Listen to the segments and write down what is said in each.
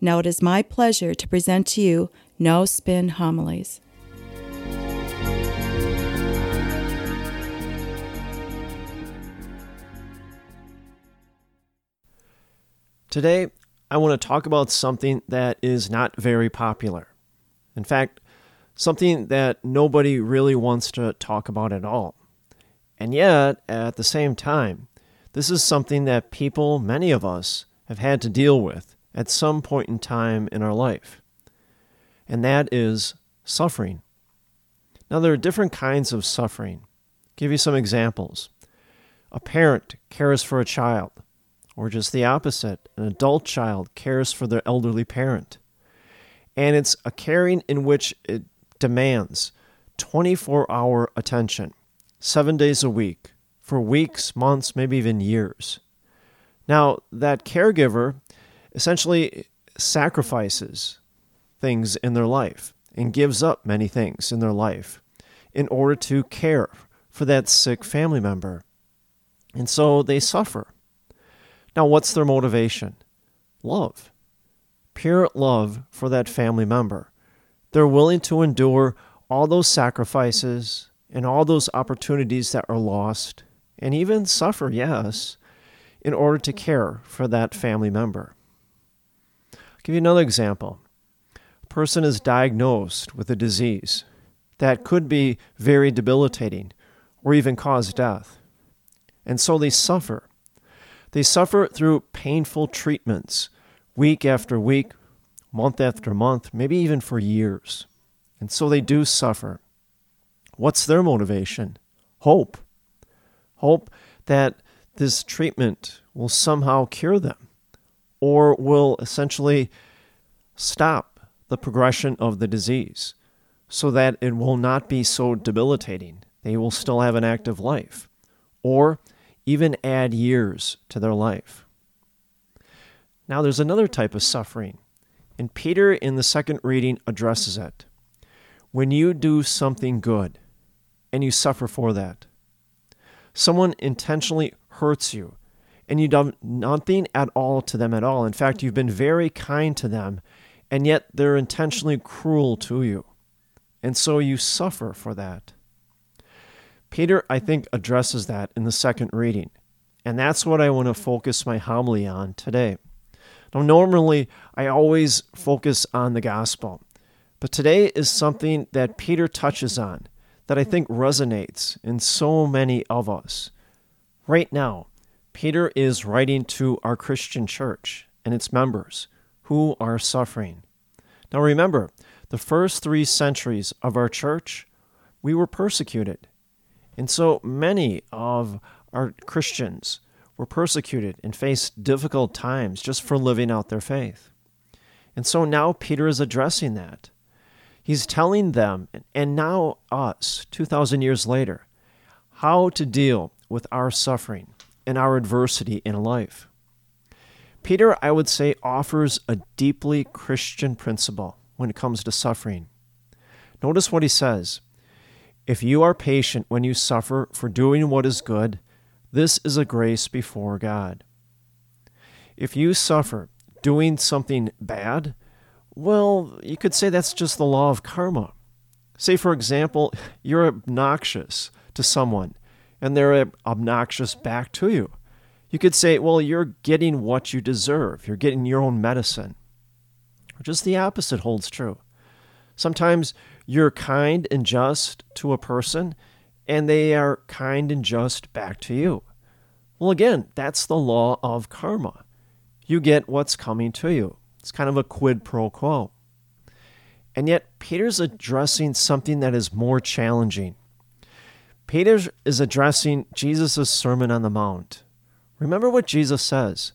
Now it is my pleasure to present to you No Spin Homilies. Today, I want to talk about something that is not very popular. In fact, something that nobody really wants to talk about at all. And yet, at the same time, this is something that people, many of us, have had to deal with at some point in time in our life. And that is suffering. Now, there are different kinds of suffering. I'll give you some examples. A parent cares for a child or just the opposite. An adult child cares for their elderly parent. And it's a caring in which it demands 24 hour attention, seven days a week, for weeks, months, maybe even years. Now, that caregiver essentially sacrifices things in their life and gives up many things in their life in order to care for that sick family member. And so they suffer. Now, what's their motivation? Love. Pure love for that family member. They're willing to endure all those sacrifices and all those opportunities that are lost, and even suffer, yes, in order to care for that family member. Give you another example. A person is diagnosed with a disease that could be very debilitating or even cause death. And so they suffer they suffer through painful treatments week after week, month after month, maybe even for years. And so they do suffer. What's their motivation? Hope. Hope that this treatment will somehow cure them or will essentially stop the progression of the disease so that it will not be so debilitating. They will still have an active life. Or even add years to their life. Now, there's another type of suffering, and Peter in the second reading addresses it. When you do something good and you suffer for that, someone intentionally hurts you and you do nothing at all to them at all. In fact, you've been very kind to them, and yet they're intentionally cruel to you. And so you suffer for that. Peter, I think, addresses that in the second reading. And that's what I want to focus my homily on today. Now, normally, I always focus on the gospel, but today is something that Peter touches on that I think resonates in so many of us. Right now, Peter is writing to our Christian church and its members who are suffering. Now, remember, the first three centuries of our church, we were persecuted. And so many of our Christians were persecuted and faced difficult times just for living out their faith. And so now Peter is addressing that. He's telling them, and now us, 2,000 years later, how to deal with our suffering and our adversity in life. Peter, I would say, offers a deeply Christian principle when it comes to suffering. Notice what he says if you are patient when you suffer for doing what is good, this is a grace before God. If you suffer doing something bad, well, you could say that's just the law of karma. Say, for example, you're obnoxious to someone and they're obnoxious back to you. You could say, well, you're getting what you deserve, you're getting your own medicine. Or just the opposite holds true. Sometimes you're kind and just to a person, and they are kind and just back to you. Well, again, that's the law of karma. You get what's coming to you. It's kind of a quid pro quo. And yet, Peter's addressing something that is more challenging. Peter is addressing Jesus' Sermon on the Mount. Remember what Jesus says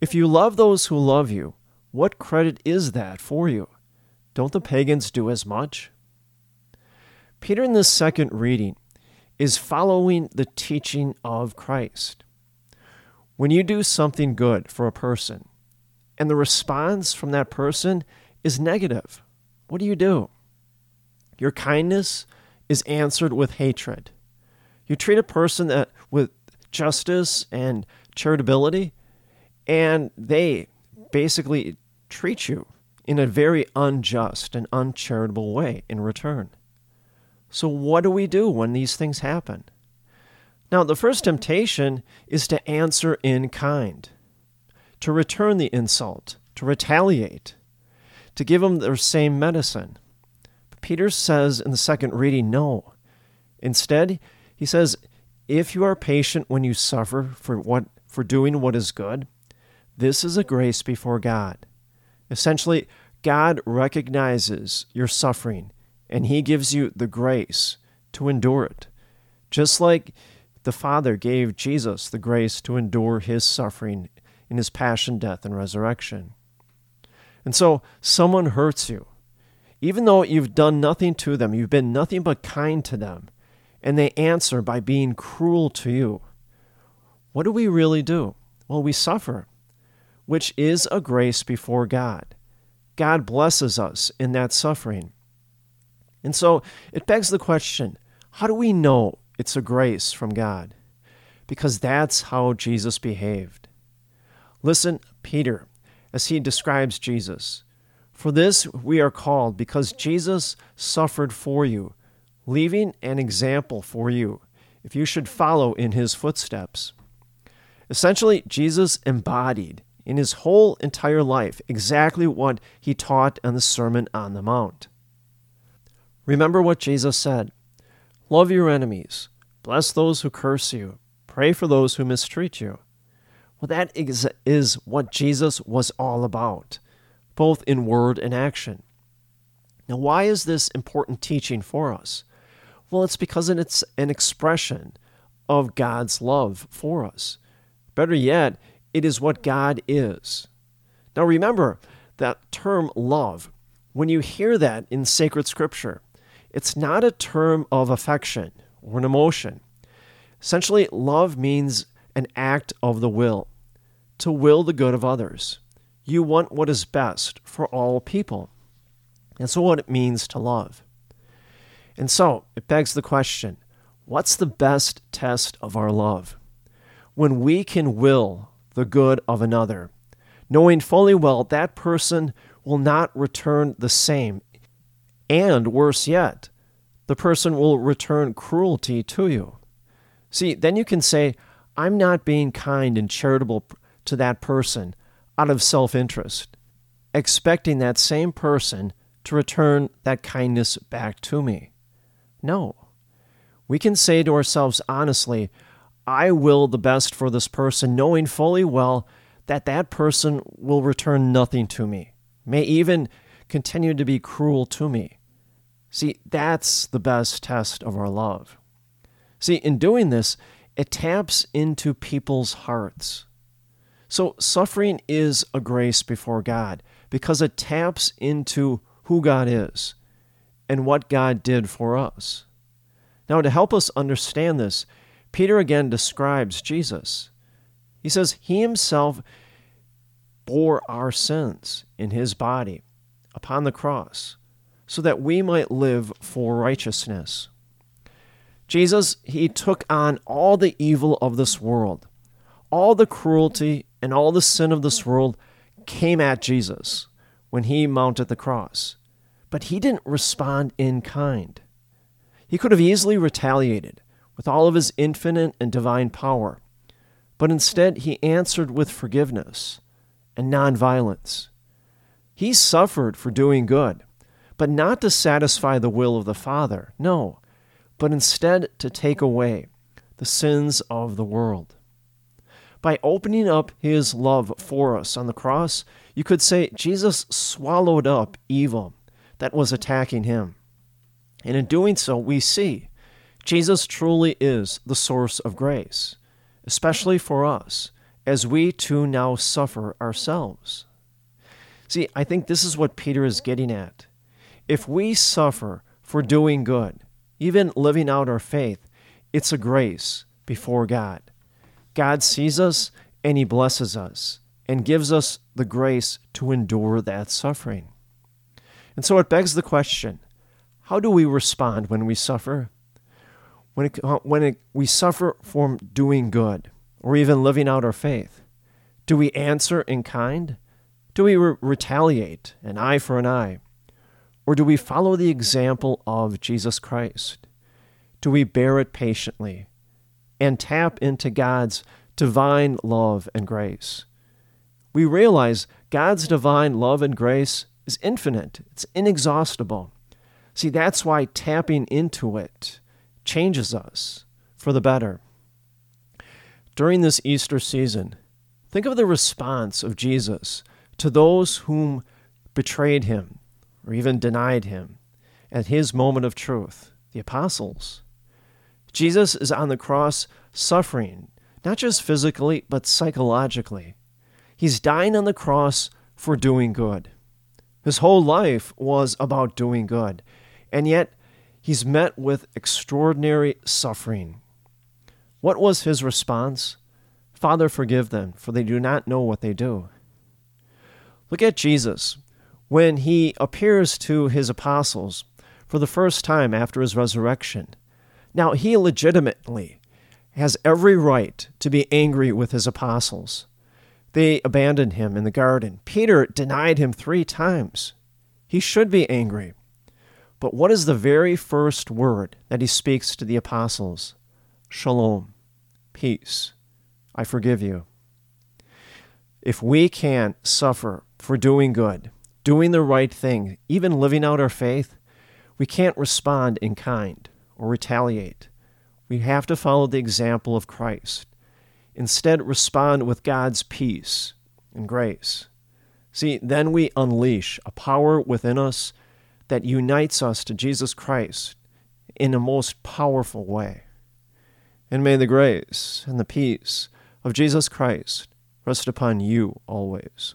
If you love those who love you, what credit is that for you? Don't the pagans do as much? Peter, in this second reading, is following the teaching of Christ. When you do something good for a person and the response from that person is negative, what do you do? Your kindness is answered with hatred. You treat a person that with justice and charitability, and they basically treat you in a very unjust and uncharitable way in return. So, what do we do when these things happen? Now, the first temptation is to answer in kind, to return the insult, to retaliate, to give them their same medicine. But Peter says in the second reading, no. Instead, he says, if you are patient when you suffer for what for doing what is good, this is a grace before God. Essentially, God recognizes your suffering and he gives you the grace to endure it. Just like the Father gave Jesus the grace to endure his suffering in his passion, death, and resurrection. And so, someone hurts you. Even though you've done nothing to them, you've been nothing but kind to them, and they answer by being cruel to you. What do we really do? Well, we suffer, which is a grace before God. God blesses us in that suffering. And so it begs the question how do we know it's a grace from God? Because that's how Jesus behaved. Listen, Peter, as he describes Jesus. For this we are called, because Jesus suffered for you, leaving an example for you, if you should follow in his footsteps. Essentially, Jesus embodied in his whole entire life exactly what he taught in the Sermon on the Mount. Remember what Jesus said Love your enemies, bless those who curse you, pray for those who mistreat you. Well, that is, is what Jesus was all about, both in word and action. Now, why is this important teaching for us? Well, it's because it's an expression of God's love for us. Better yet, it is what God is. Now, remember that term love, when you hear that in sacred scripture, it's not a term of affection or an emotion. Essentially, love means an act of the will, to will the good of others. You want what is best for all people. And so, what it means to love. And so, it begs the question what's the best test of our love? When we can will the good of another, knowing fully well that person will not return the same and worse yet, the person will return cruelty to you. See, then you can say, I'm not being kind and charitable to that person out of self interest, expecting that same person to return that kindness back to me. No. We can say to ourselves honestly, I will the best for this person, knowing fully well that that person will return nothing to me, may even continue to be cruel to me. See, that's the best test of our love. See, in doing this, it taps into people's hearts. So, suffering is a grace before God because it taps into who God is and what God did for us. Now, to help us understand this, Peter again describes Jesus. He says, He himself bore our sins in his body upon the cross so that we might live for righteousness. Jesus, he took on all the evil of this world. All the cruelty and all the sin of this world came at Jesus when he mounted the cross. But he didn't respond in kind. He could have easily retaliated with all of his infinite and divine power, but instead he answered with forgiveness and nonviolence. He suffered for doing good but not to satisfy the will of the Father, no, but instead to take away the sins of the world. By opening up his love for us on the cross, you could say Jesus swallowed up evil that was attacking him. And in doing so, we see Jesus truly is the source of grace, especially for us, as we too now suffer ourselves. See, I think this is what Peter is getting at if we suffer for doing good, even living out our faith, it's a grace before God. God sees us and He blesses us and gives us the grace to endure that suffering. And so it begs the question how do we respond when we suffer? When, it, uh, when it, we suffer from doing good or even living out our faith, do we answer in kind? Do we re- retaliate, an eye for an eye? Or do we follow the example of Jesus Christ? Do we bear it patiently and tap into God's divine love and grace? We realize God's divine love and grace is infinite, it's inexhaustible. See, that's why tapping into it changes us for the better. During this Easter season, think of the response of Jesus to those whom betrayed him or even denied him at his moment of truth, the apostles. Jesus is on the cross suffering, not just physically, but psychologically. He's dying on the cross for doing good. His whole life was about doing good, and yet he's met with extraordinary suffering. What was his response? Father, forgive them, for they do not know what they do. Look at Jesus when he appears to his apostles for the first time after his resurrection. Now, he legitimately has every right to be angry with his apostles. They abandoned him in the garden. Peter denied him three times. He should be angry. But what is the very first word that he speaks to the apostles? Shalom, peace. I forgive you. If we can't suffer for doing good, doing the right thing, even living out our faith, we can't respond in kind or retaliate. We have to follow the example of Christ. Instead, respond with God's peace and grace. See, then we unleash a power within us that unites us to Jesus Christ in a most powerful way. And may the grace and the peace of Jesus Christ rest upon you always.